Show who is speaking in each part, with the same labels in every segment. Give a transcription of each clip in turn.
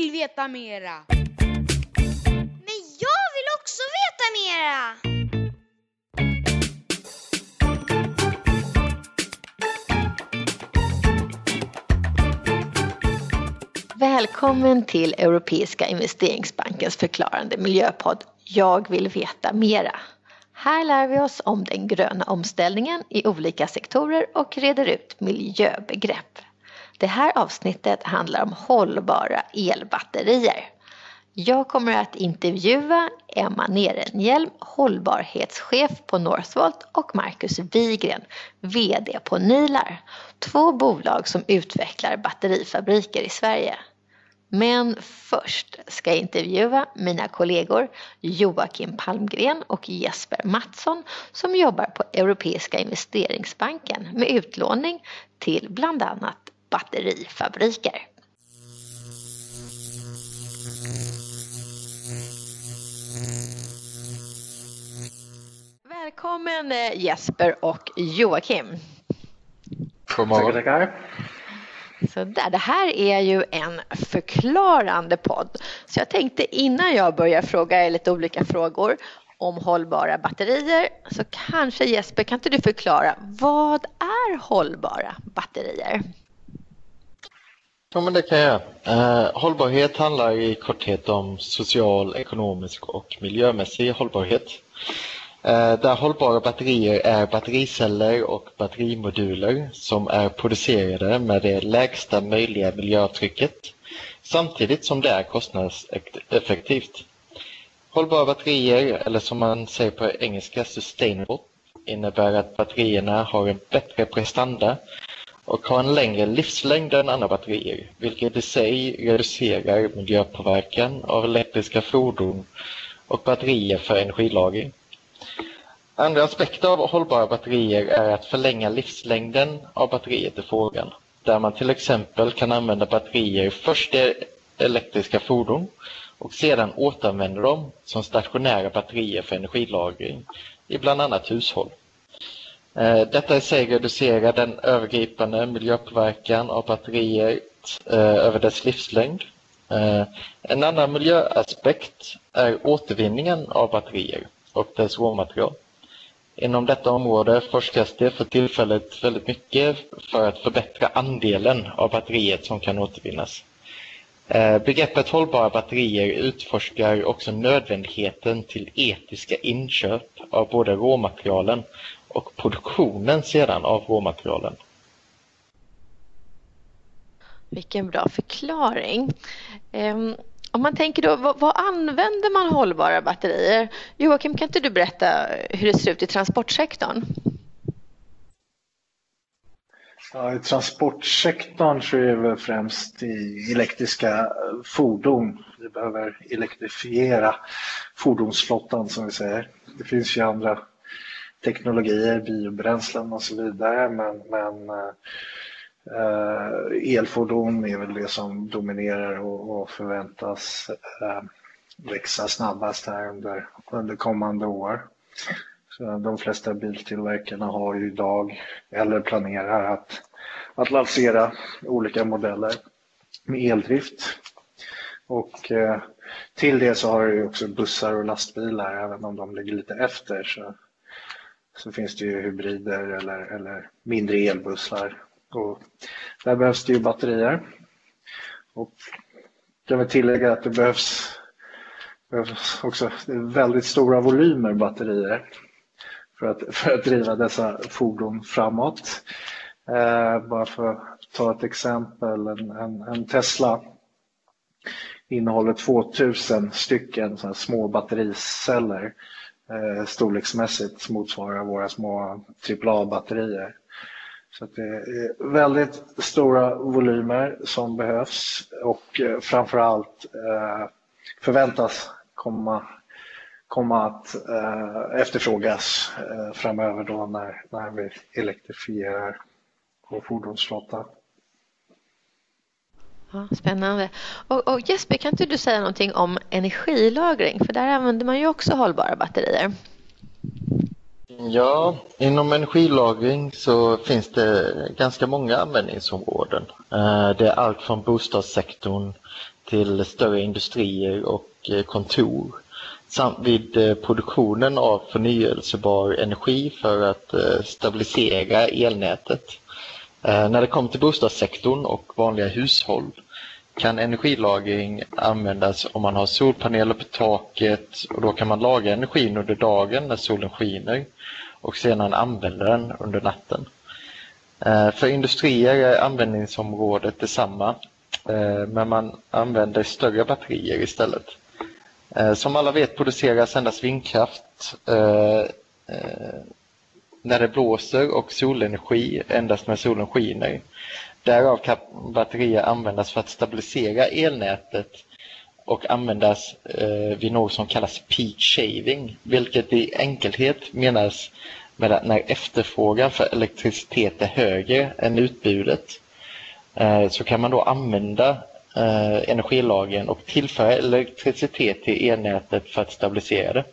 Speaker 1: vill veta mera!
Speaker 2: Men jag vill också veta mera!
Speaker 3: Välkommen till Europeiska investeringsbankens förklarande miljöpodd Jag vill veta mera. Här lär vi oss om den gröna omställningen i olika sektorer och reder ut miljöbegrepp. Det här avsnittet handlar om hållbara elbatterier. Jag kommer att intervjua Emma Nerenhjelm, hållbarhetschef på Northvolt och Marcus Wigren, VD på Nilar. Två bolag som utvecklar batterifabriker i Sverige. Men först ska jag intervjua mina kollegor Joakim Palmgren och Jesper Mattsson som jobbar på Europeiska investeringsbanken med utlåning till bland annat batterifabriker. Välkommen eh, Jesper och Joakim.
Speaker 4: God morgon.
Speaker 5: Tackar, tackar.
Speaker 3: Så där, det här är ju en förklarande podd. Så jag tänkte innan jag börjar fråga er lite olika frågor om hållbara batterier så kanske Jesper, kan inte du förklara vad är hållbara batterier?
Speaker 4: Ja, men det kan jag. Eh, hållbarhet handlar i korthet om social, ekonomisk och miljömässig hållbarhet. Eh, där hållbara batterier är battericeller och batterimoduler som är producerade med det lägsta möjliga miljöavtrycket samtidigt som det är kostnadseffektivt. Hållbara batterier, eller som man säger på engelska sustainable, innebär att batterierna har en bättre prestanda och har en längre livslängd än andra batterier, vilket i sig reducerar miljöpåverkan av elektriska fordon och batterier för energilagring. Andra aspekter av hållbara batterier är att förlänga livslängden av batteriet i frågan, där man till exempel kan använda batterier först i elektriska fordon och sedan återanvända dem som stationära batterier för energilagring i bland annat hushåll. Eh, detta i sig reducerar den övergripande miljöpåverkan av batteriet eh, över dess livslängd. Eh, en annan miljöaspekt är återvinningen av batterier och dess råmaterial. Inom detta område forskas det för tillfället väldigt mycket för att förbättra andelen av batteriet som kan återvinnas. Begreppet hållbara batterier utforskar också nödvändigheten till etiska inköp av både råmaterialen och produktionen sedan av råmaterialen.
Speaker 3: Vilken bra förklaring. Ehm, om man tänker då, vad, vad, använder man hållbara batterier? Joakim, kan inte du berätta hur det ser ut i transportsektorn?
Speaker 5: Ja, I transportsektorn så är det främst i elektriska fordon. Vi behöver elektrifiera fordonsflottan som vi säger. Det finns ju andra teknologier, biobränslen och så vidare. Men, men eh, eh, elfordon är väl det som dominerar och, och förväntas eh, växa snabbast här under, under kommande år. Så de flesta biltillverkarna har ju idag eller planerar att, att lansera olika modeller med eldrift. Och eh, till det så har du också bussar och lastbilar, även om de ligger lite efter så så finns det ju hybrider eller, eller mindre elbussar. Och där behövs det ju batterier. Och jag vill tillägga att det behövs, behövs också väldigt stora volymer batterier för att, för att driva dessa fordon framåt. Eh, bara för att ta ett exempel, en, en, en Tesla innehåller 2000 stycken små battericeller eh, storleksmässigt motsvarar våra små AAA-batterier. Så det är väldigt stora volymer som behövs och framför framförallt eh, förväntas komma, komma att eh, efterfrågas eh, framöver då när, när vi elektrifierar vår fordonsflotta.
Speaker 3: Ja, spännande. Och, och, Jesper, kan inte du säga någonting om energilagring? För där använder man ju också hållbara batterier.
Speaker 4: Ja, inom energilagring så finns det ganska många användningsområden. Eh, det är allt från bostadssektorn till större industrier och eh, kontor samt vid eh, produktionen av förnyelsebar energi för att stabilisera elnätet. Eh, när det kommer till bostadssektorn och vanliga hushåll kan energilagring användas om man har solpaneler på taket och då kan man lagra energin under dagen när solen skiner och sedan använda den under natten. Eh, för industrier är användningsområdet detsamma eh, men man använder större batterier istället. Som alla vet produceras endast vindkraft när det blåser och solenergi endast när solen skiner. Därav kan batterier användas för att stabilisera elnätet och användas eh, vid något som kallas peak shaving, vilket i enkelhet menas med att när efterfrågan för elektricitet är högre än utbudet eh, så kan man då använda eh, energilagren och tillföra elektricitet till elnätet för att stabilisera det.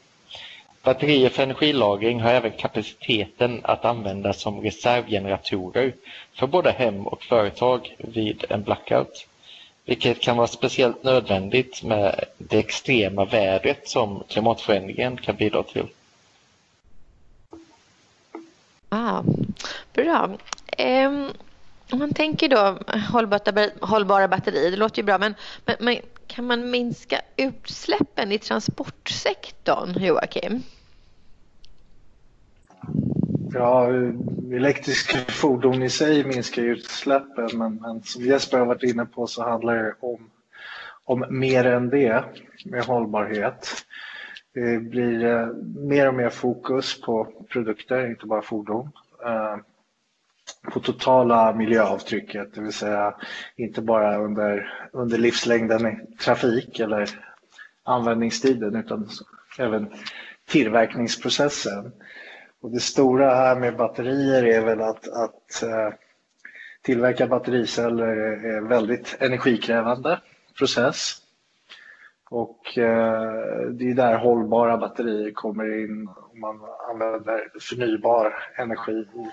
Speaker 4: Batterier för energilagring har även kapaciteten att användas som reservgeneratorer för både hem och företag vid en blackout. Vilket kan vara speciellt nödvändigt med det extrema vädret som klimatförändringen kan bidra till.
Speaker 3: Ah, bra. Um, om man tänker då hållbara batterier, det låter ju bra, men, men, men, kan man minska utsläppen i transportsektorn, Joakim?
Speaker 5: Ja, elektriska fordon i sig minskar utsläppen, men, men som Jesper har varit inne på så handlar det om, om mer än det med hållbarhet. Det blir eh, mer och mer fokus på produkter, inte bara fordon. Eh, på totala miljöavtrycket, det vill säga inte bara under, under livslängden i trafik eller användningstiden utan även tillverkningsprocessen. Och det stora här med batterier är väl att, att eh, tillverka battericeller är en väldigt energikrävande process. Och eh, det är där hållbara batterier kommer in om man använder förnybar energi i,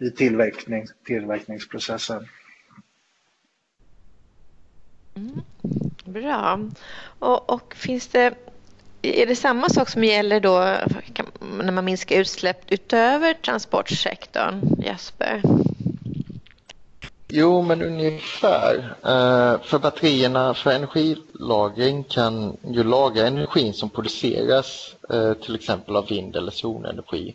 Speaker 5: i tillverkning, tillverkningsprocessen.
Speaker 3: Mm, bra. Och, och, finns det, är det samma sak som gäller då när man minskar utsläpp utöver transportsektorn, Jesper?
Speaker 4: Jo, men ungefär. Uh, för batterierna för energilagring kan ju lagra energin som produceras uh, till exempel av vind eller solenergi.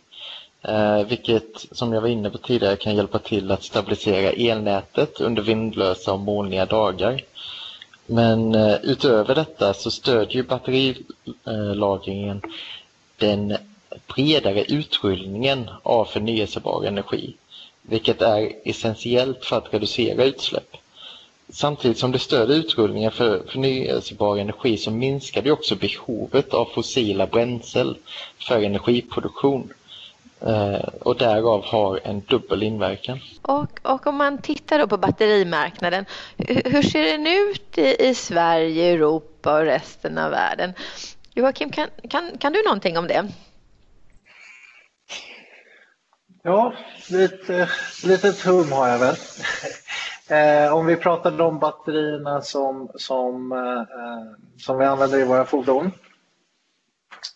Speaker 4: Eh, vilket, som jag var inne på tidigare, kan hjälpa till att stabilisera elnätet under vindlösa och molniga dagar. Men eh, utöver detta så stödjer ju batterilagringen den bredare utrullningen av förnyelsebar energi vilket är essentiellt för att reducera utsläpp. Samtidigt som det stöder utrullningen för förnyelsebar energi så minskar det också behovet av fossila bränslen för energiproduktion och därav har en dubbel inverkan.
Speaker 3: Och, och om man tittar då på batterimarknaden, hur ser den ut i, i Sverige, Europa och resten av världen? Joakim, kan, kan, kan du någonting om det?
Speaker 5: Ja, lite, litet hum har jag väl. Eh, om vi pratar om batterierna som, som, eh, som vi använder i våra fordon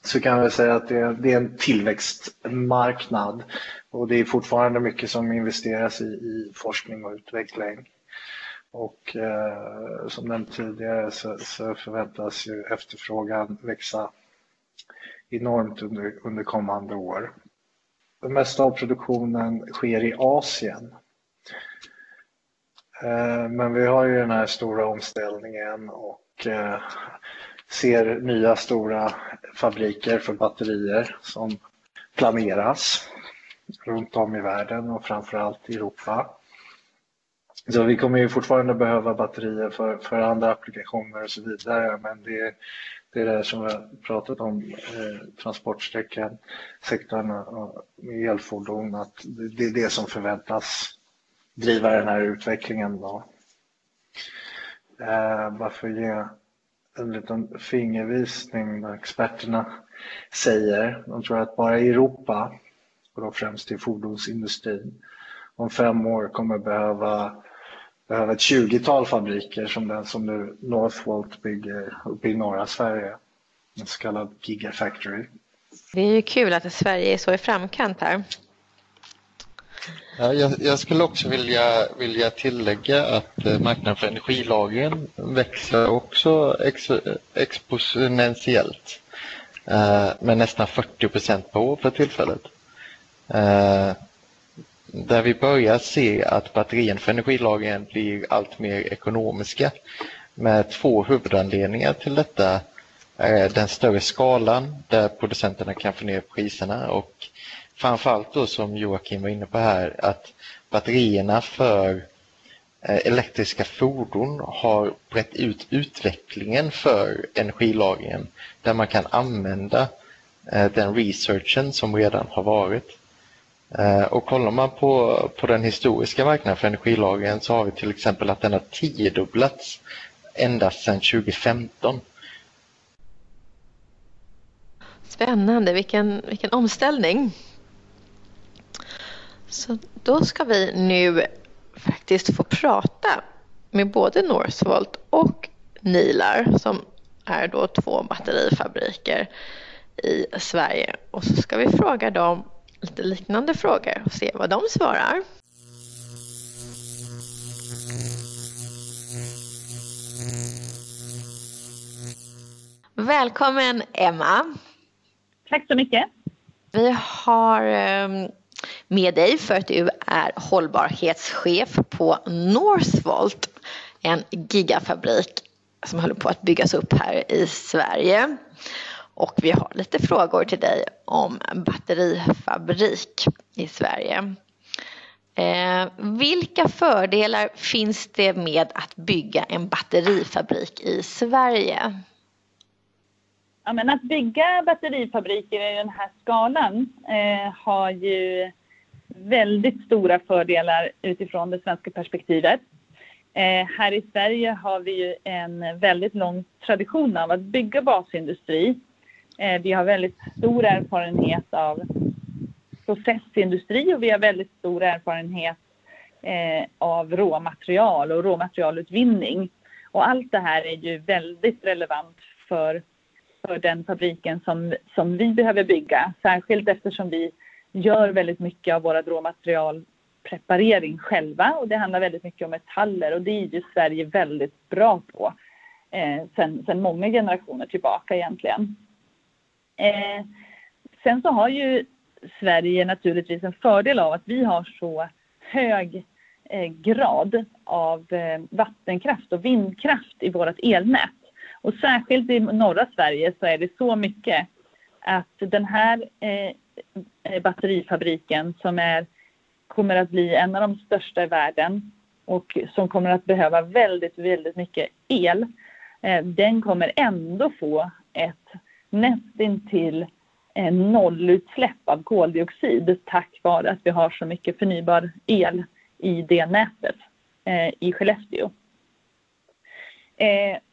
Speaker 5: så kan vi säga att det, det, är en tillväxtmarknad och det är fortfarande mycket som investeras i, i forskning och utveckling. Och eh, som nämnt tidigare så, så, förväntas ju efterfrågan växa enormt under, under kommande år. Det mesta av produktionen sker i Asien. Eh, men vi har ju den här stora omställningen och eh, ser nya stora fabriker för batterier som planeras runt om i världen och framförallt i Europa. Så vi kommer ju fortfarande behöva batterier för, för andra applikationer och så vidare men det, det är det som vi har pratat om, eh, transportsträckan, sektorn med elfordon, att det är det som förväntas driva den här utvecklingen. Då. Eh, bara för att ge en liten fingervisning där experterna säger. De tror att bara i Europa, och då främst i fordonsindustrin, om fem år kommer behöva behöva ett 20-tal fabriker som den som nu Northvolt bygger uppe i norra Sverige. En så kallad gigafactory.
Speaker 3: Det är ju kul att Sverige är så i framkant här.
Speaker 4: Ja, jag, jag, skulle också vilja, vilja tillägga att eh, marknaden för energilagren växer också ex, exponentiellt eh, med nästan 40 procent per år för tillfället. Eh, där vi börjar se att batterien för energilagringen blir allt mer ekonomiska med två huvudanledningar till detta. Eh, den större skalan där producenterna kan få ner priserna och framförallt då som Joakim var inne på här att batterierna för eh, elektriska fordon har brett ut utvecklingen för energilagringen där man kan använda eh, den researchen som redan har varit. Eh, och kollar man på, på den historiska marknaden för energilagringen så har vi till exempel att den har tiodubblats endast sedan 2015.
Speaker 3: Spännande, vilken, vilken omställning. Så då ska vi nu faktiskt få prata med både Northvolt och Nilar som är då två batterifabriker i Sverige. Och så ska vi fråga dem lite liknande frågor och se vad de svarar. Välkommen Emma!
Speaker 1: Tack så mycket!
Speaker 3: Vi har ehm, med dig för att du är hållbarhetschef på Northvolt, en gigafabrik som håller på att byggas upp här i Sverige. Och vi har lite frågor till dig om batterifabrik i Sverige. Eh, vilka fördelar finns det med att bygga en batterifabrik i Sverige?
Speaker 1: Ja, men att bygga batterifabriker i den här skalan eh, har ju väldigt stora fördelar utifrån det svenska perspektivet. Eh, här i Sverige har vi ju en väldigt lång tradition av att bygga basindustri. Eh, vi har väldigt stor erfarenhet av processindustri och vi har väldigt stor erfarenhet eh, av råmaterial och råmaterialutvinning. Och allt det här är ju väldigt relevant för, för den fabriken som, som vi behöver bygga, särskilt eftersom vi gör väldigt mycket av våra råmaterialpreparering själva och det handlar väldigt mycket om metaller och det är ju Sverige väldigt bra på eh, sen, sen många generationer tillbaka egentligen. Eh, sen så har ju Sverige naturligtvis en fördel av att vi har så hög eh, grad av eh, vattenkraft och vindkraft i vårt elnät. Och särskilt i norra Sverige så är det så mycket att den här Eh, Eh, batterifabriken som är, kommer att bli en av de största i världen och som kommer att behöva väldigt, väldigt mycket el. Eh, den kommer ändå få ett nästintill eh, nollutsläpp av koldioxid tack vare att vi har så mycket förnybar el i det nätet i Skellefteå.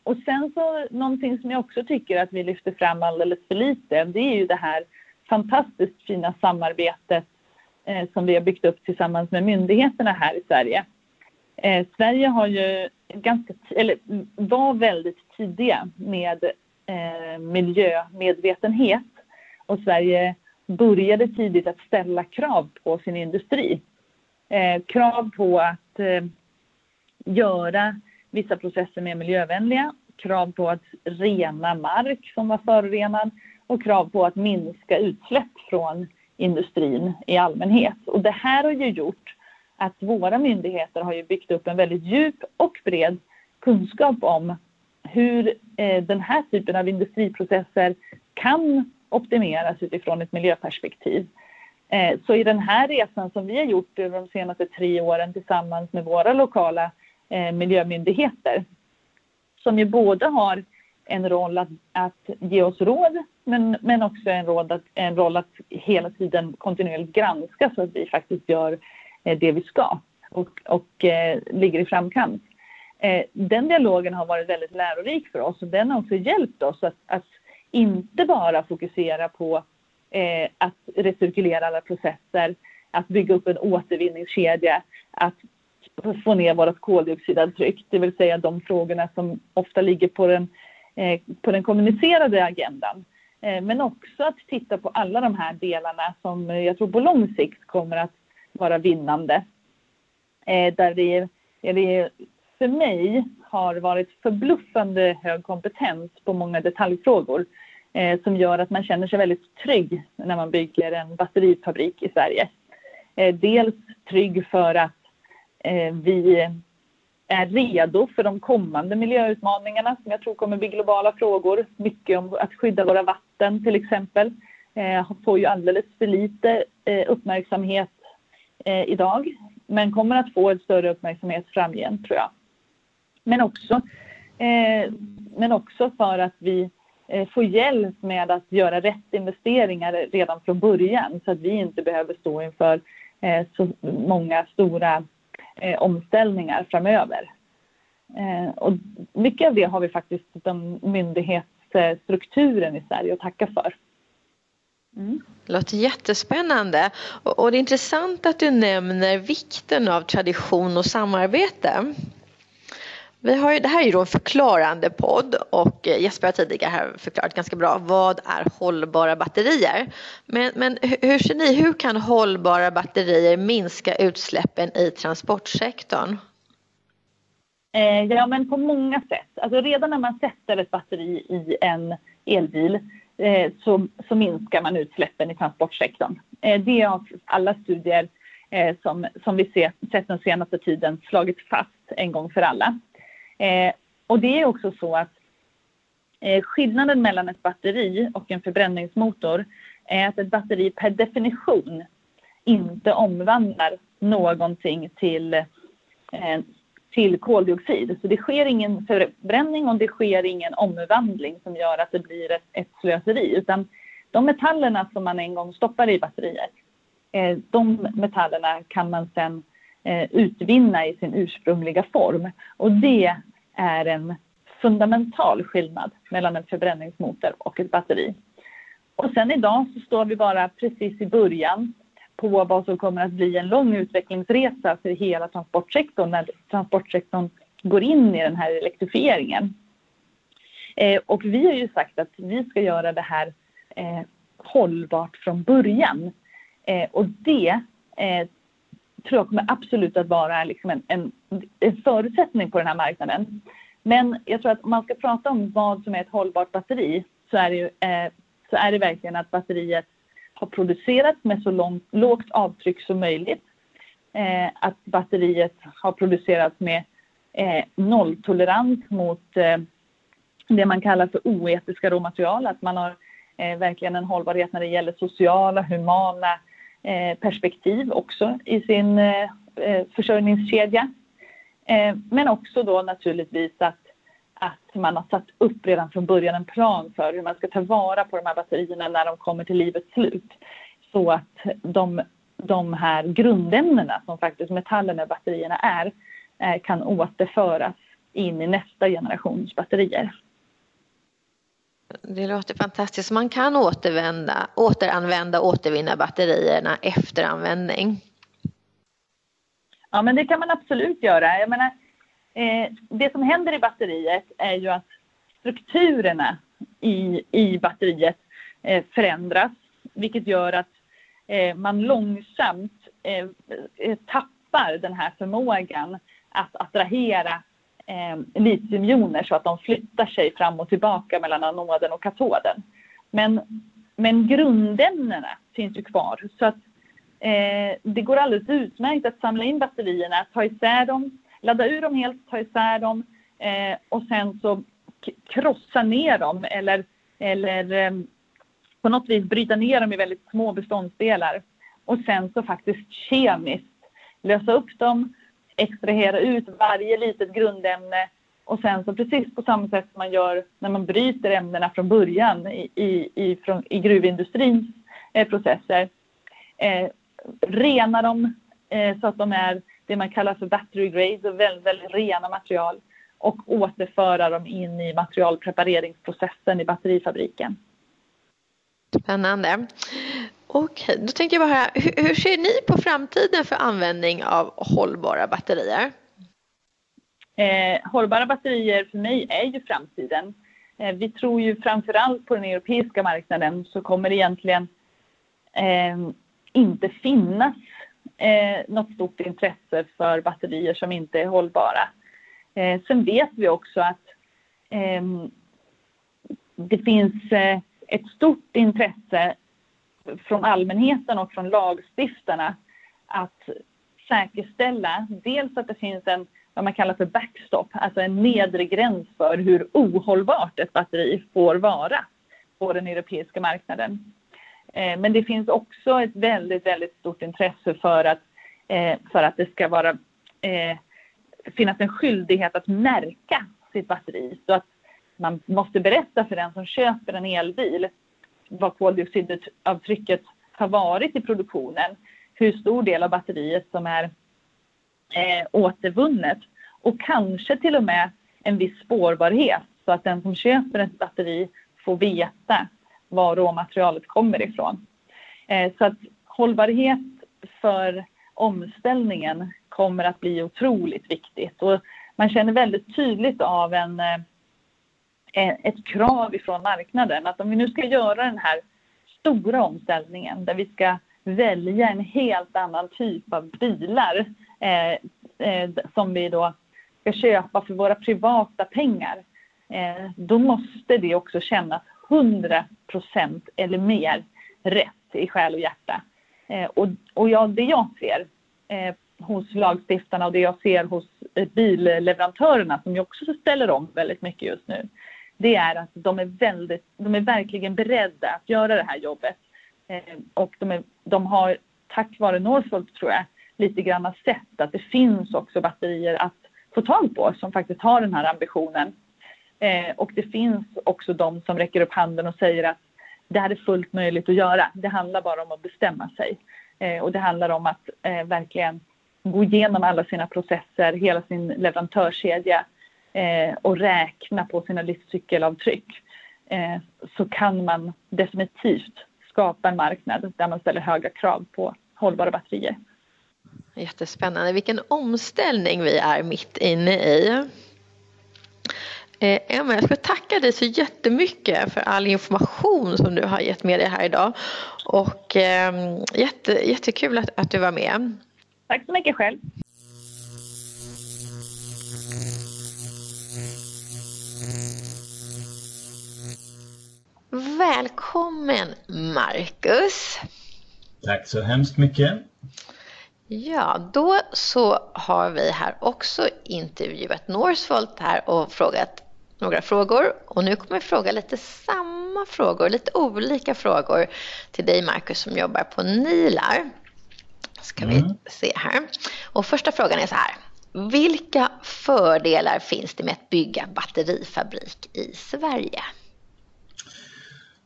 Speaker 1: och sen så någonting som jag också tycker att vi lyfter fram alldeles för lite, det är ju det här fantastiskt fina samarbetet eh, som vi har byggt upp tillsammans med myndigheterna här i Sverige. Eh, Sverige har ju ganska, eller var väldigt tidiga med eh, miljömedvetenhet och Sverige började tidigt att ställa krav på sin industri. Eh, krav på att eh, göra vissa processer mer miljövänliga, krav på att rena mark som var förorenad och krav på att minska utsläpp från industrin i allmänhet. Och det här har ju gjort att våra myndigheter har ju byggt upp en väldigt djup och bred kunskap om hur eh, den här typen av industriprocesser kan optimeras utifrån ett miljöperspektiv. Eh, så i den här resan som vi har gjort över de senaste tre åren tillsammans med våra lokala eh, miljömyndigheter som ju både har en roll att, att ge oss råd men, men också en, roll, att, en roll att hela tiden kontinuerligt granska så att vi faktiskt gör eh, det vi ska och, och eh, ligger i framkant. Eh, den dialogen har varit väldigt lärorik för oss och den har också hjälpt oss att, att inte bara fokusera på eh, att recirkulera alla processer, att bygga upp en återvinningskedja, att få ner vårt koldioxidavtryck, det vill säga de frågorna som ofta ligger på den, eh, på den kommunicerade agendan. Eh, men också att titta på alla de här delarna som jag tror på lång sikt kommer att vara vinnande. Eh, där det, det för mig har varit förbluffande hög kompetens på många detaljfrågor eh, som gör att man känner sig väldigt trygg när man bygger en batterifabrik i Sverige. Dels trygg för att vi är redo för de kommande miljöutmaningarna som jag tror kommer bli globala frågor. Mycket om att skydda våra vatten till exempel. Eh, får ju alldeles för lite eh, uppmärksamhet eh, idag men kommer att få en större uppmärksamhet framgent tror jag. Men också, eh, men också för att vi eh, får hjälp med att göra rätt investeringar redan från början så att vi inte behöver stå inför eh, så många stora eh, omställningar framöver. Eh, och mycket av det har vi faktiskt de myndigheter strukturen i Sverige att tacka för.
Speaker 3: Mm. Det låter jättespännande och, och det är intressant att du nämner vikten av tradition och samarbete. Vi har ju, det här är ju då en förklarande podd och eh, Jesper har tidigare förklarat ganska bra vad är hållbara batterier. Men, men hur ser ni, hur kan hållbara batterier minska utsläppen i transportsektorn?
Speaker 1: Eh, ja, men på många sätt. Alltså redan när man sätter ett batteri i en elbil eh, så, så minskar man utsläppen i transportsektorn. Eh, det har alla studier eh, som, som vi ser, sett den senaste tiden slagit fast en gång för alla. Eh, och det är också så att eh, skillnaden mellan ett batteri och en förbränningsmotor är att ett batteri per definition inte omvandlar någonting till, eh, till koldioxid. Så det sker ingen förbränning och det sker ingen omvandling som gör att det blir ett, ett slöseri. Utan de metallerna som man en gång stoppar i batteriet, eh, de metallerna kan man sen eh, utvinna i sin ursprungliga form. Och det är en fundamental skillnad mellan en förbränningsmotor och ett batteri. Och sen idag så står vi bara precis i början på vad som kommer att bli en lång utvecklingsresa för hela transportsektorn när transportsektorn går in i den här elektrifieringen. Eh, och vi har ju sagt att vi ska göra det här eh, hållbart från början. Eh, och det eh, tror jag kommer absolut att vara liksom en, en, en förutsättning på den här marknaden. Men jag tror att om man ska prata om vad som är ett hållbart batteri så är det, ju, eh, så är det verkligen att batteriet har producerats med så långt, lågt avtryck som möjligt. Eh, att batteriet har producerats med eh, nolltolerans mot eh, det man kallar för oetiska råmaterial. Att man har eh, verkligen en hållbarhet när det gäller sociala, humana Eh, perspektiv också i sin eh, eh, försörjningskedja. Eh, men också då naturligtvis att, att man har satt upp redan från början en plan för hur man ska ta vara på de här batterierna när de kommer till livets slut. Så att de, de här grundämnena som faktiskt metallerna i batterierna är kan återföras in i nästa generations batterier.
Speaker 3: Det låter fantastiskt. Man kan återvända, återanvända och återvinna batterierna efter användning.
Speaker 1: Ja, men det kan man absolut göra. Jag menar, eh, Eh, det som händer i batteriet är ju att strukturerna i, i batteriet eh, förändras, vilket gör att eh, man långsamt eh, eh tappar den här förmågan att attrahera eh, litiumjoner så att de flyttar sig fram och tillbaka mellan anoden och katoden. Men, men grundämnena finns ju kvar så att eh, det går alldeles utmärkt att samla in batterierna, ta isär dem, ladda ur dem helt, ta isär dem eh, och sen så krossa ner dem eller, eller eh, på något vis bryta ner dem i väldigt små beståndsdelar och sen så faktiskt kemiskt lösa upp dem, extrahera ut varje litet grundämne och sen så precis på samma sätt som man gör när man bryter ämnena från början i, i, i, från, i gruvindustrins eh, processer. Eh, rena dem eh, så att de är det man kallar för battery grade, väldigt, väldigt rena material och återföra dem in i materialprepareringsprocessen i batterifabriken.
Speaker 3: Spännande. Okej, då tänkte jag bara hur, hur ser ni på framtiden för användning av hållbara batterier?
Speaker 1: Eh, hållbara batterier för mig är ju framtiden. Eh, vi tror ju framförallt på den europeiska marknaden så kommer det egentligen eh, inte finnas eh, något stort intresse för batterier som inte är hållbara. Eh, sen vet vi också att eh, det finns eh, ett stort intresse från allmänheten och från lagstiftarna att säkerställa dels att det finns en vad man kallar för backstop, alltså en nedre gräns för hur ohållbart ett batteri får vara på den europeiska marknaden. Eh, men det finns också ett väldigt, väldigt stort intresse för att, eh, för att det ska vara, eh, finnas en skyldighet att märka sitt batteri. Så att man måste berätta för den som köper en elbil vad koldioxidavtrycket har varit i produktionen, hur stor del av batteriet som är eh, återvunnet och kanske till och med en viss spårbarhet så att den som köper ett batteri får veta var råmaterialet kommer ifrån. Eh, så att hållbarhet för omställningen kommer att bli otroligt viktigt och man känner väldigt tydligt av eh, en, ett krav ifrån marknaden att om vi nu ska göra den här stora omställningen där vi ska välja en helt annan typ av bilar eh, eh, som vi då ska köpa för våra privata pengar, eh, då måste det också kännas 100 procent eller mer rätt i själ och hjärta. Eh, och, och jag, det jag ser eh, hos lagstiftarna och det jag ser hos eh, billeverantörerna som ju också ställer om väldigt mycket just nu, det är att de är, väldigt, de är verkligen beredda att göra det här jobbet. Eh, och de, är, de har tack vare Northvolt tror jag lite grann sett att det finns också batterier att få tag på som faktiskt har den här ambitionen. Eh, och det finns också de som räcker upp handen och säger att det här är fullt möjligt att göra. Det handlar bara om att bestämma sig. Eh, och det handlar om att eh, verkligen gå igenom alla sina processer, hela sin leverantörskedja eh, och räkna på sina livscykelavtryck. Eh, så kan man definitivt skapa en marknad där man ställer höga krav på hållbara batterier.
Speaker 3: Jättespännande. Vilken omställning vi är mitt inne i. Eh, Emma, jag ska tacka dig så jättemycket för all information som du har gett med dig här idag. Och eh, jätte, jättekul att, att du var med.
Speaker 1: Tack så mycket själv.
Speaker 3: Välkommen Marcus.
Speaker 6: Tack så hemskt mycket.
Speaker 3: Ja, då så har vi här också intervjuat Northvolt här och frågat några frågor. Och nu kommer vi fråga lite samma frågor, lite olika frågor till dig Marcus som jobbar på Nilar. Ska vi mm. se här. Och första frågan är så här. Vilka fördelar finns det med att bygga batterifabrik i Sverige?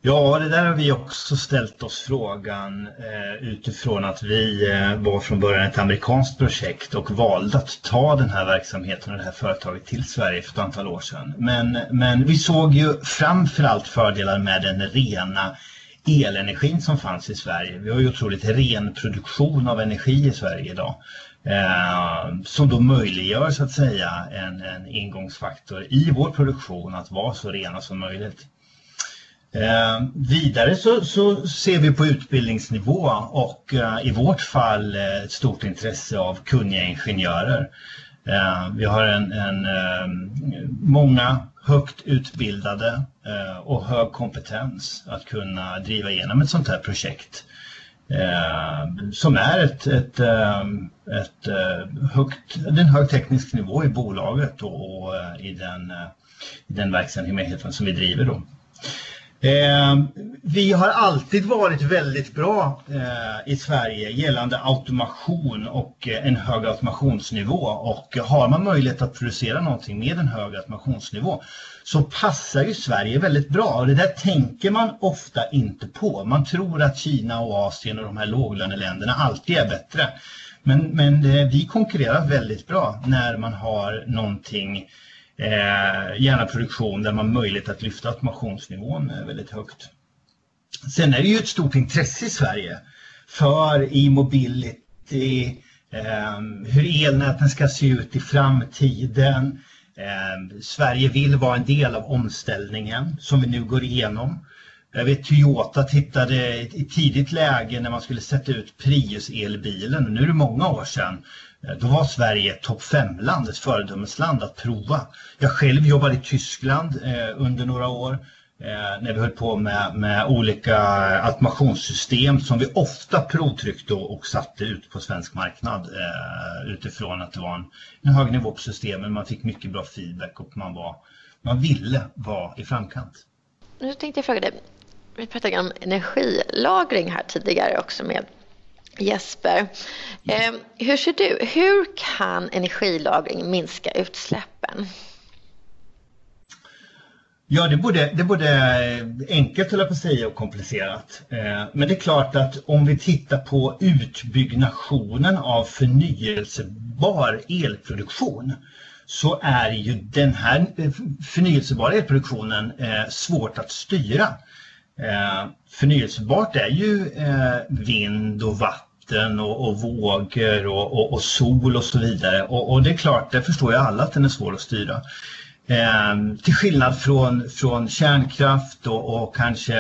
Speaker 6: Ja, det där har vi också ställt oss frågan eh, utifrån att vi eh, var från början ett amerikanskt projekt och valde att ta den här verksamheten och det här företaget till Sverige för ett antal år sedan. Men, men vi såg ju framförallt fördelar med den rena elenergin som fanns i Sverige. Vi har ju otroligt ren produktion av energi i Sverige idag. Eh, som då möjliggör så att säga en, en ingångsfaktor i vår produktion att vara så rena som möjligt. Eh, vidare så, så, ser vi på utbildningsnivå och eh, i vårt fall eh, ett stort intresse av kunniga ingenjörer. Eh, vi har en, en eh, många högt utbildade eh, och hög kompetens att kunna driva igenom ett sånt här projekt. Eh, som är ett, ett, eh, ett eh, högt, en hög teknisk nivå i bolaget och, och i, den, i den verksamheten som vi driver. Då. Eh, vi har alltid varit väldigt bra eh, i Sverige gällande automation och eh, en hög automationsnivå och har man möjlighet att producera någonting med en hög automationsnivå så passar ju Sverige väldigt bra och det där tänker man ofta inte på. Man tror att Kina och Asien och de här låglöneländerna alltid är bättre. Men, men eh, vi konkurrerar väldigt bra när man har någonting eh, gärna produktion där man har möjlighet att lyfta automationsnivån eh, väldigt högt. Sen är det ju ett stort intresse i Sverige för e-mobility, eh, hur elnäten ska se ut i framtiden. Eh, Sverige vill vara en del av omställningen som vi nu går igenom. Jag vet Toyota tittade i tidigt läge när man skulle sätta ut Prius-elbilen, nu är det många år sedan. Eh, då var Sverige topp 5-land, ett föredömesland att prova. Jag själv jobbade i Tyskland eh, under några år eh, när vi höll på med, med olika automationssystem som vi ofta provtryckte och, och satte ut på svensk marknad eh, utifrån att det var en, en hög nivå på systemen. Man fick mycket bra feedback och man, var, man ville vara i framkant.
Speaker 3: Nu tänkte jag fråga dig, vi pratade om energilagring här tidigare också med Jesper. Eh, hur ser du, hur kan energilagring minska utsläppen?
Speaker 6: Ja, det är både, det är både enkelt höll jag på att säga och komplicerat. Eh, men det är klart att om vi tittar på utbyggnationen av förnyelsebar elproduktion så är ju den här eh, förnyelsebara elproduktionen eh, svårt att styra. Eh, förnyelsebart är ju eh, vind och vatten och, och vågor och, och, och, sol och så vidare. Och, och, det är klart, det förstår ju alla att den är svår att styra. Eh, till skillnad från, från kärnkraft och, och kanske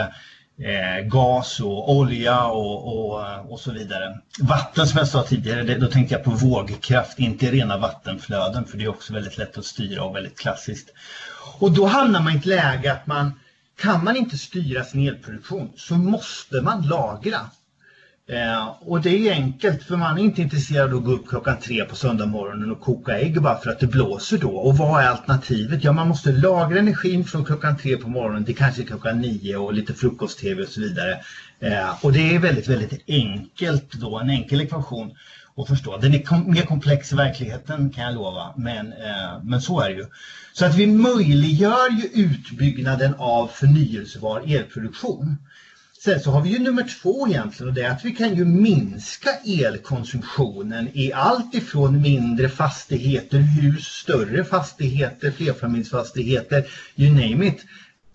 Speaker 6: eh, gas och olja och, och, och så vidare. Vatten som jag sa tidigare, det, då tänkte jag på vågkraft, inte rena vattenflöden för det är också väldigt lätt att styra och väldigt klassiskt. Och då hamnar man i ett läge att man kan man inte styra sin elproduktion så måste man lagra. Eh, och det är enkelt för man är inte intresserad av att gå upp klockan tre på söndag morgonen och koka ägg bara för att det blåser då. Och vad är alternativet? Ja, man måste lagra energin från klockan tre på morgonen till kanske klockan nio och lite frukost-tv och så vidare. Eh, och det är väldigt, väldigt enkelt då, en enkel ekvation att förstå. Den är kom mer komplex i verkligheten kan jag lova, men, eh, men så är det ju. Så att vi möjliggör ju utbyggnaden av förnyelsebar elproduktion. Sen så har vi ju nummer två egentligen och det är att vi kan ju minska elkonsumtionen i allt ifrån mindre fastigheter, hus, större fastigheter, flerfamiljsfastigheter, you name it,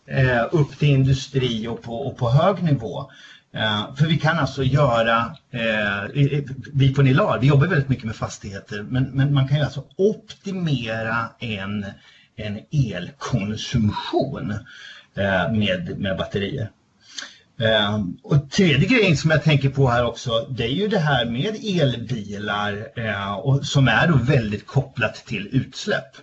Speaker 6: eh, upp till industri och på, och på hög nivå. Eh, för vi kan alltså göra, eh, vi på Nilar, vi jobbar väldigt mycket med fastigheter, men, men man kan ju alltså optimera en, en elkonsumtion med, med batterier. Ehm, och tredje grejen som jag tänker på här också, det är ju det här med elbilar eh, och, som är då väldigt kopplat till utsläpp.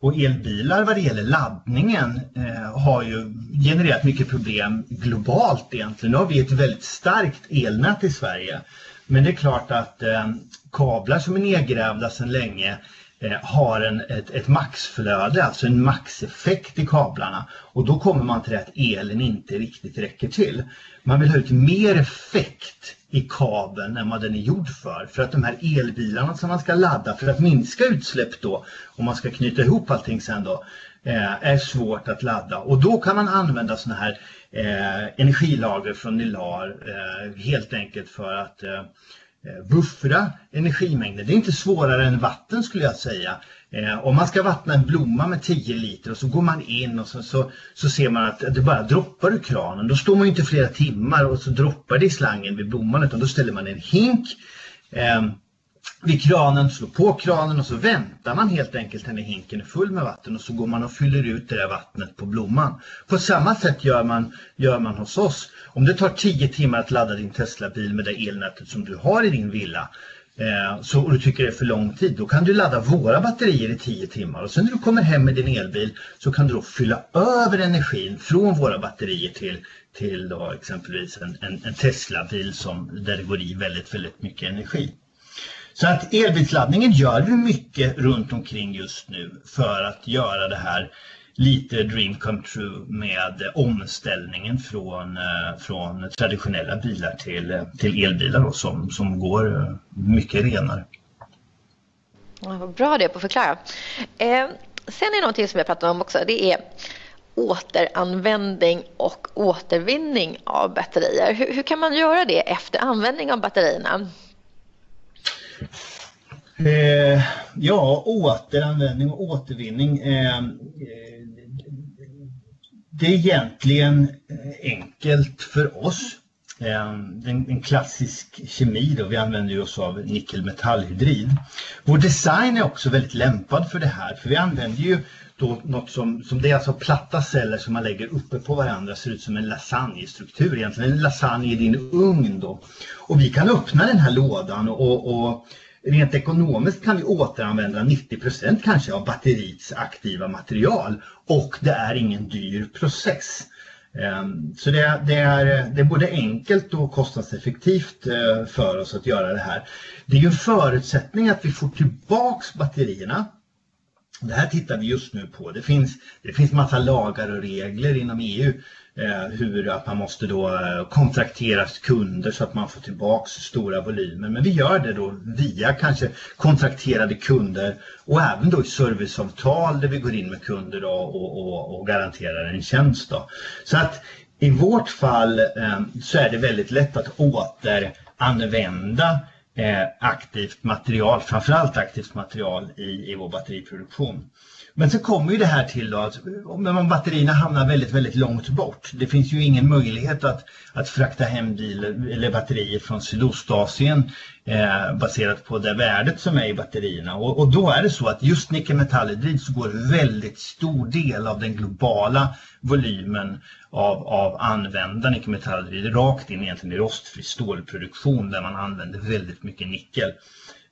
Speaker 6: Och elbilar vad det gäller laddningen eh, har ju genererat mycket problem globalt egentligen. Nu har vi ett väldigt starkt elnät i Sverige. Men det är klart att eh, kablar som är nedgrävda sedan länge Eh, har en, ett, ett maxflöde, alltså en maxeffekt i kablarna. Och då kommer man till att elen inte riktigt räcker till. Man vill ha ut mer effekt i kabeln än vad den är gjord för. För att de här elbilarna som man ska ladda för att minska utsläpp då, om man ska knyta ihop allting sen då, eh, är svårt att ladda. Och då kan man använda sådana här eh, energilager från Nilar eh, helt enkelt för att Eh, Eh, buffra energimängden. Det är inte svårare än vatten skulle jag säga. Eh, om man ska vattna en blomma med 10 liter och så går man in och så, så, så ser man att det bara droppar ur kranen. Då står man inte flera timmar och så droppar det i slangen vid blomman utan då ställer man en hink eh, vid kranen, slår på kranen och så väntar man helt enkelt när hinken är full med vatten och så går man och fyller ut det där vattnet på blomman. På samma sätt gör man, gör man hos oss. Om det tar 10 timmar att ladda din Tesla-bil med det elnätet som du har i din villa eh, så, och du tycker det är för lång tid, då kan du ladda våra batterier i 10 timmar och sen när du kommer hem med din elbil så kan du då fylla över energin från våra batterier till, till då exempelvis en, en, en Tesla-bil som, där det går i väldigt, väldigt mycket energi. Så att elbilsladdningen gör vi mycket runt omkring just nu för att göra det här lite dream come true med omställningen från, eh, från traditionella bilar till, eh, till elbilar då, som, som går eh, mycket renare.
Speaker 3: Ja, vad bra det på att förklara. Eh, sen är det någonting som jag pratar om också, det är återanvändning och återvinning av batterier. Hur, hur kan man göra det efter användning av batterierna?
Speaker 6: Eh, ja, återanvändning och återvinning. Eh, det är egentligen eh, enkelt för oss. Eh, en, en klassisk kemi då, vi använder oss av nickelmetallhydrid. Vår design är också väldigt lämpad för det här för vi använder ju då något som, som det är alltså platta celler som man lägger uppe på varandra ser ut som en lasagnestruktur egentligen. En lasagne i din ugn då. Och vi kan öppna den här lådan och, och rent ekonomiskt kan vi återanvända 90 kanske av batteriets aktiva material och det är ingen dyr process. Ehm, så det, det, är, det är både enkelt och kostnadseffektivt eh, för oss att göra det här. Det är ju en förutsättning att vi får tillbaks batterierna det här tittar vi just nu på. Det finns, det finns massa lagar och regler inom EU eh, hur att man måste då eh, kontraktera kunder så att man får tillbaks stora volymer. Men vi gör det då via kanske kontrakterade kunder och även då i serviceavtal där vi går in med kunder då och, och, och garanterar en tjänst. Då. Så att i vårt fall eh, så är det väldigt lätt att återanvända Eh, aktivt material, framförallt aktivt material i, i vår batteriproduktion. Men så kommer ju det här till då att om batterierna hamnar väldigt, väldigt långt bort. Det finns ju ingen möjlighet att, att frakta hem bil, eller batterier från Sydostasien eh, baserat på det värdet som är i batterierna. Och, och då är det så att just nickelmetallhydrid så går väldigt stor del av den globala volymen av, av använda nickelmetallhydrid rakt in egentligen i rostfri stålproduktion där man använder väldigt mycket nickel.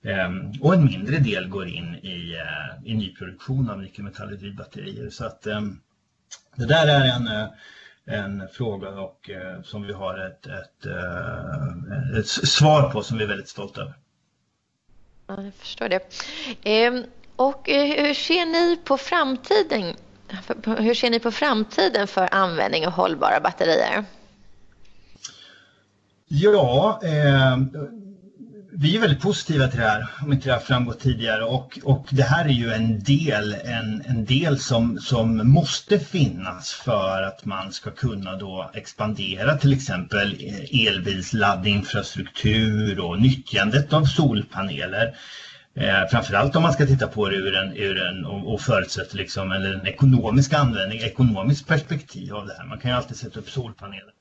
Speaker 6: Um, och en mindre del går in i, uh, i nyproduktion av nickelmetallhydridbatterier. Så att um, det där är en, uh, en fråga och, uh, som vi har ett, ett, ett, svar på som vi är väldigt stolta över.
Speaker 3: Ja, jag förstår det. Um, och hur ser ni på framtiden? Hur ser ni på framtiden för användning av hållbara batterier?
Speaker 6: Ja, eh, vi är väldigt positiva till det här, om inte det har framgått tidigare. Och, och det här är ju en del, en, en del som, som måste finnas för att man ska kunna då expandera till exempel eh, elbilsladdinfrastruktur och nyttjandet av solpaneler. Eh, framförallt om man ska titta på det ur en, ur en och, och förutsätter liksom, eller en ekonomisk användning, ekonomiskt perspektiv av det här. Man kan ju alltid sätta upp solpaneler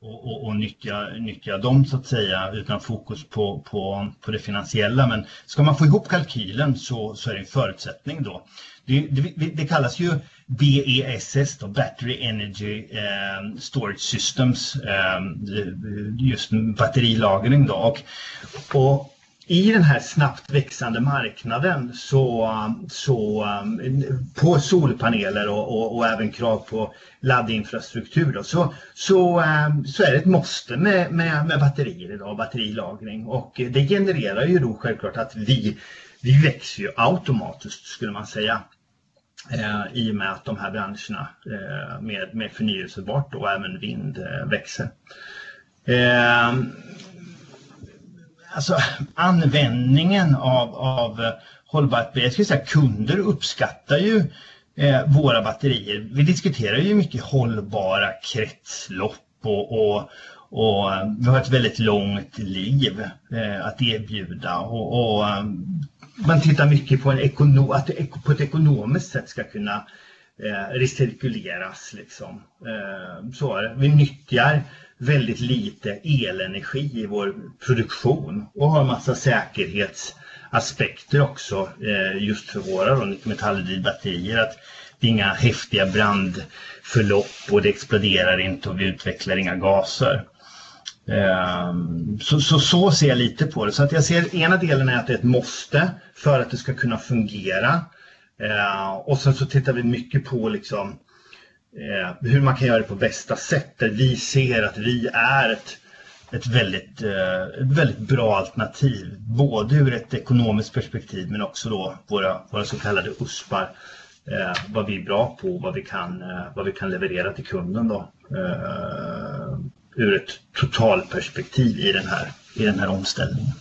Speaker 6: och, och, och nyttja, nyttja dem så att säga utan fokus på, på, på det finansiella. Men ska man få ihop kalkylen så, så är det en förutsättning då. Det, det, det kallas ju BESS, då, Battery Energy eh, Storage Systems, eh, just batterilagring. Då. Och, och i den här snabbt växande marknaden så, så um, på solpaneler och, och, och även krav på laddinfrastruktur då, så, så, um, så är det ett måste med, med, med batterier idag, batterilagring och det genererar ju då självklart att vi, vi växer ju automatiskt skulle man säga eh, i och med att de här branscherna eh, med, med förnyelsebart och även vind eh, växer. Alltså användningen av, av eh, hållbart jag skulle säga kunder uppskattar ju eh, våra batterier. Vi diskuterar ju mycket hållbara kretslopp och, och, och eh, vi har ett väldigt långt liv eh, att erbjuda och, och eh, man tittar mycket på en ekono, att det på ett ekonomiskt sätt ska kunna eh, recirkuleras. Liksom. Eh, så Vi nyttjar väldigt lite elenergi i vår produktion och har massa säkerhetsaspekter också eh, just för våra nickelmetallhydridbatterier. Att det är inga häftiga brandförlopp och det exploderar inte och vi utvecklar inga gaser. Ehm, så, så, så ser jag lite på det. Så att jag ser ena delen är att det är ett måste för att det ska kunna fungera. Ehm, och sen så tittar vi mycket på liksom eh, hur man kan göra det på bästa sätt. Där vi ser att vi är ett, ett, väldigt, eh, ett väldigt bra alternativ. Både ur ett ekonomiskt perspektiv men också då våra, våra så kallade USPar. Eh, vad vi är bra på, vad vi kan, eh, vad vi kan leverera till kunden då. Eh, ur ett totalperspektiv i den här, i den här omställningen.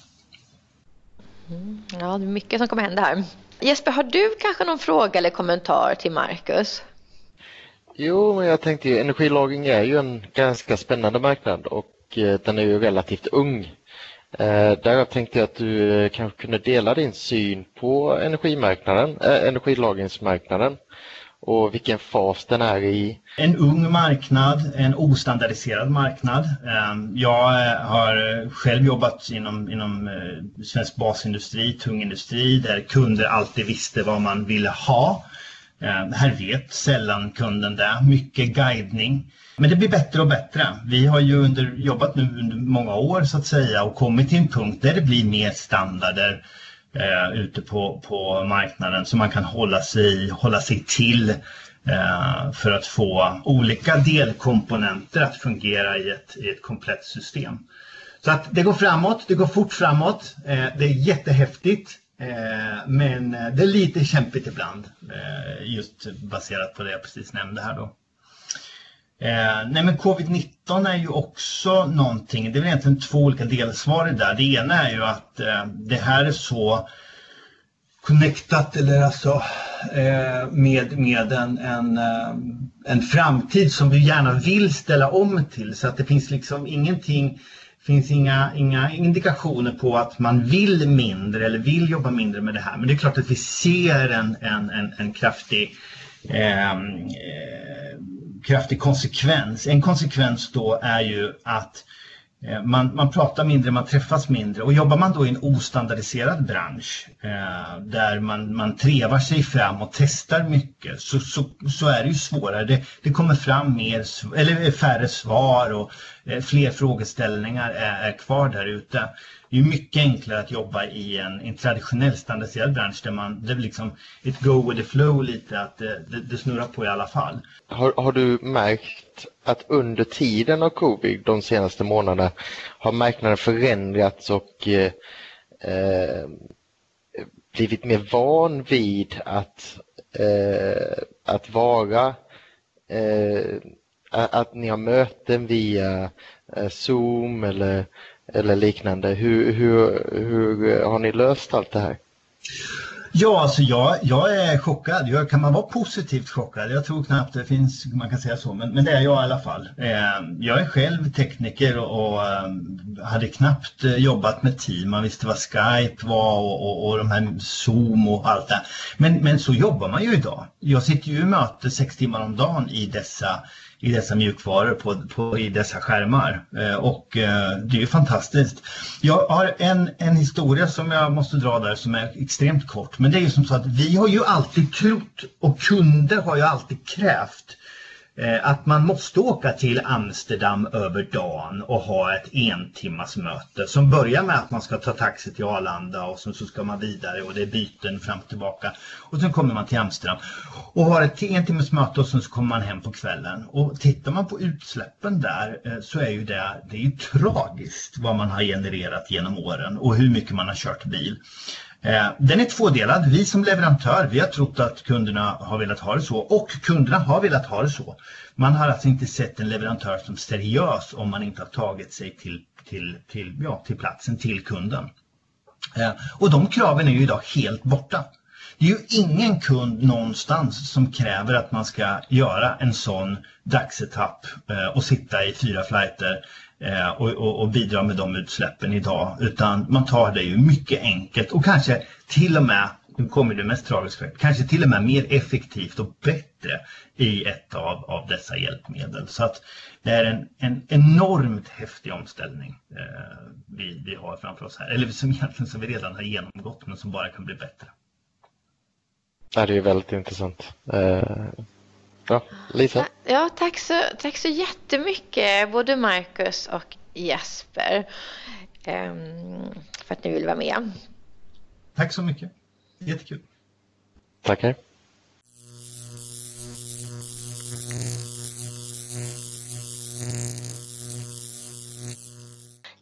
Speaker 3: Mm, ja, det är mycket som kommer hända här. Jesper, har du kanske någon fråga eller kommentar till Marcus?
Speaker 4: Jo, men jag tänkte ju energilagring är ju en ganska spännande marknad och eh, den är ju relativt ung. Eh, tänkte jag att du eh, kanske kunde dela din syn på energimarknaden, äh, energilagringsmarknaden och vilken fas den är i?
Speaker 6: En ung marknad, en ostandardiserad marknad. Ehm, jag eh, har själv jobbat inom, inom eh, svensk basindustri, tung industri, där kunder alltid visste vad man ville ha. Eh, här vet sällan kunden det. Mycket guidning. Men det blir bättre och bättre. Vi har ju under, jobbat nu under många år så att säga och kommit till en punkt där det blir mer standarder eh, ute på, på marknaden som man kan hålla sig, hålla sig till eh, för att få olika delkomponenter att fungera i ett, i ett komplett system. Så att det går framåt, det går fort framåt, eh, det är jättehäftigt Eh, men eh, det är lite kämpigt ibland eh, just baserat på det jag precis nämnde här då. Eh, nej men covid-19 är ju också någonting, det är väl egentligen två olika delsvar där. Det ena är ju att eh, det här är så connectat eller alltså eh, med, med en, en, en framtid som vi gärna vill ställa om till så att det finns liksom ingenting finns inga, inga indikationer på att man vill mindre eller vill jobba mindre med det här. Men det är klart att vi ser en, en, en, en kraftig ehm, eh, kraftig konsekvens. En konsekvens då är ju att Eh, man, man pratar mindre, man träffas mindre och jobbar man då i en ostandardiserad bransch eh, där man, man trevar sig fram och testar mycket så, så, så är det ju svårare. Det, det kommer fram mer, eller eh, färre svar och eh, fler frågeställningar är, är kvar där ute det är mycket enklare att jobba i en, en traditionell standardiserad bransch där man, det är liksom ett go with the flow lite, att det, det, det snurrar på i alla fall.
Speaker 4: Har, har, du märkt att under tiden av covid de senaste månaderna har marknaden förändrats och eh, eh blivit mer van vid att, eh, att vara eh, att ni har möten via eh, Zoom eller eller liknande. Hur, hur, hur har ni löst allt det här?
Speaker 6: Ja, alltså jag, jag är chockad. Jag, kan man vara positivt chockad? Jag tror knappt det finns, man kan säga så, men, men det är jag i alla fall. Eh, jag är själv tekniker och, och ehm, hade knappt eh, jobbat med team. Man visste vad Skype var och, och, och de här Zoom och allt det. Men, men så jobbar man ju idag. Jag sitter ju i möte sex timmar om dagen i dessa i dessa mjukvaror på, på, i dessa skärmar. Eh, och eh, det är ju fantastiskt. Jag har en, en historia som jag måste dra där som är extremt kort. Men det är ju som så att vi har ju alltid trott och kunder har ju alltid krävt Eh, Eh, att man måste åka till Amsterdam över dagen och ha ett entimmasmöte som börjar med att man ska ta taxi till Arlanda och sen så ska man vidare och det är byten fram och tillbaka. Och sen kommer man till Amsterdam och har ett entimmasmöte och sen så kommer man hem på kvällen. Och tittar man på utsläppen där eh, så är ju det, det är ju tragiskt vad man har genererat genom åren och hur mycket man har kört bil. Eh, den är tvådelad. Vi som leverantör, vi har trott att kunderna har velat ha det så och kunderna har velat ha det så. Man har alltså inte sett en leverantör som seriös om man inte har tagit sig till, till, till, ja, till platsen, till kunden. Eh, och de kraven är ju idag helt borta. Det är ju ingen kund någonstans som kräver att man ska göra en sån dagsetapp eh, och sitta i fyra flighter Eh, och, och, och bidra med de utsläppen idag. Utan man tar det ju mycket enkelt och kanske till och med, nu kommer det mest tragiska, kanske till och med mer effektivt och bättre i ett av, av dessa hjälpmedel. Så att det är en, en enormt häftig omställning eh, vi, vi har framför oss här. Eller som egentligen som vi redan har genomgått men som bara kan bli bättre.
Speaker 4: Det är väldigt intressant. Eh, Ja, Lisa?
Speaker 3: Ja, tack så, tack så jättemycket både Marcus och Jesper um, för att ni vill vara med.
Speaker 6: Tack så mycket. Jättekul.
Speaker 4: Tackar.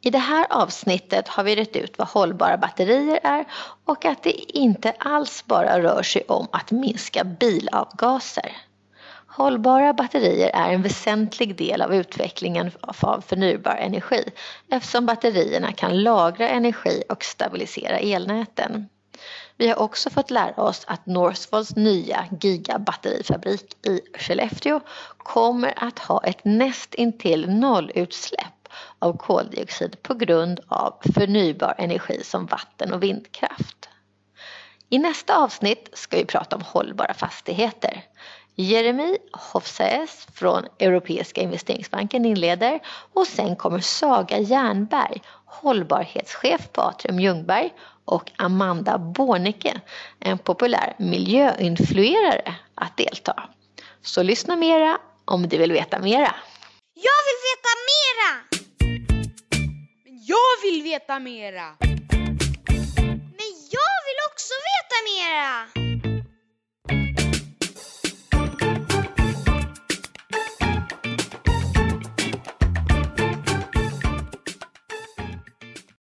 Speaker 3: I det här avsnittet har vi rätt ut vad hållbara batterier är och att det inte alls bara rör sig om att minska bilavgaser. Hållbara batterier är en väsentlig del av utvecklingen av förnybar energi eftersom batterierna kan lagra energi och stabilisera elnäten. Vi har också fått lära oss att Northvolts nya gigabatterifabrik i Skellefteå kommer att ha ett nästintill nollutsläpp av koldioxid på grund av förnybar energi som vatten och vindkraft. I nästa avsnitt ska vi prata om hållbara fastigheter. Jeremy Hofsaes från Europeiska investeringsbanken inleder och sen kommer Saga Jernberg, hållbarhetschef på Atrium Ljungberg och Amanda Bornecke, en populär miljöinfluerare, att delta. Så lyssna mera om du vill veta mera.
Speaker 2: Jag vill veta mera!
Speaker 7: Men jag vill veta mera! Men jag vill också veta mera!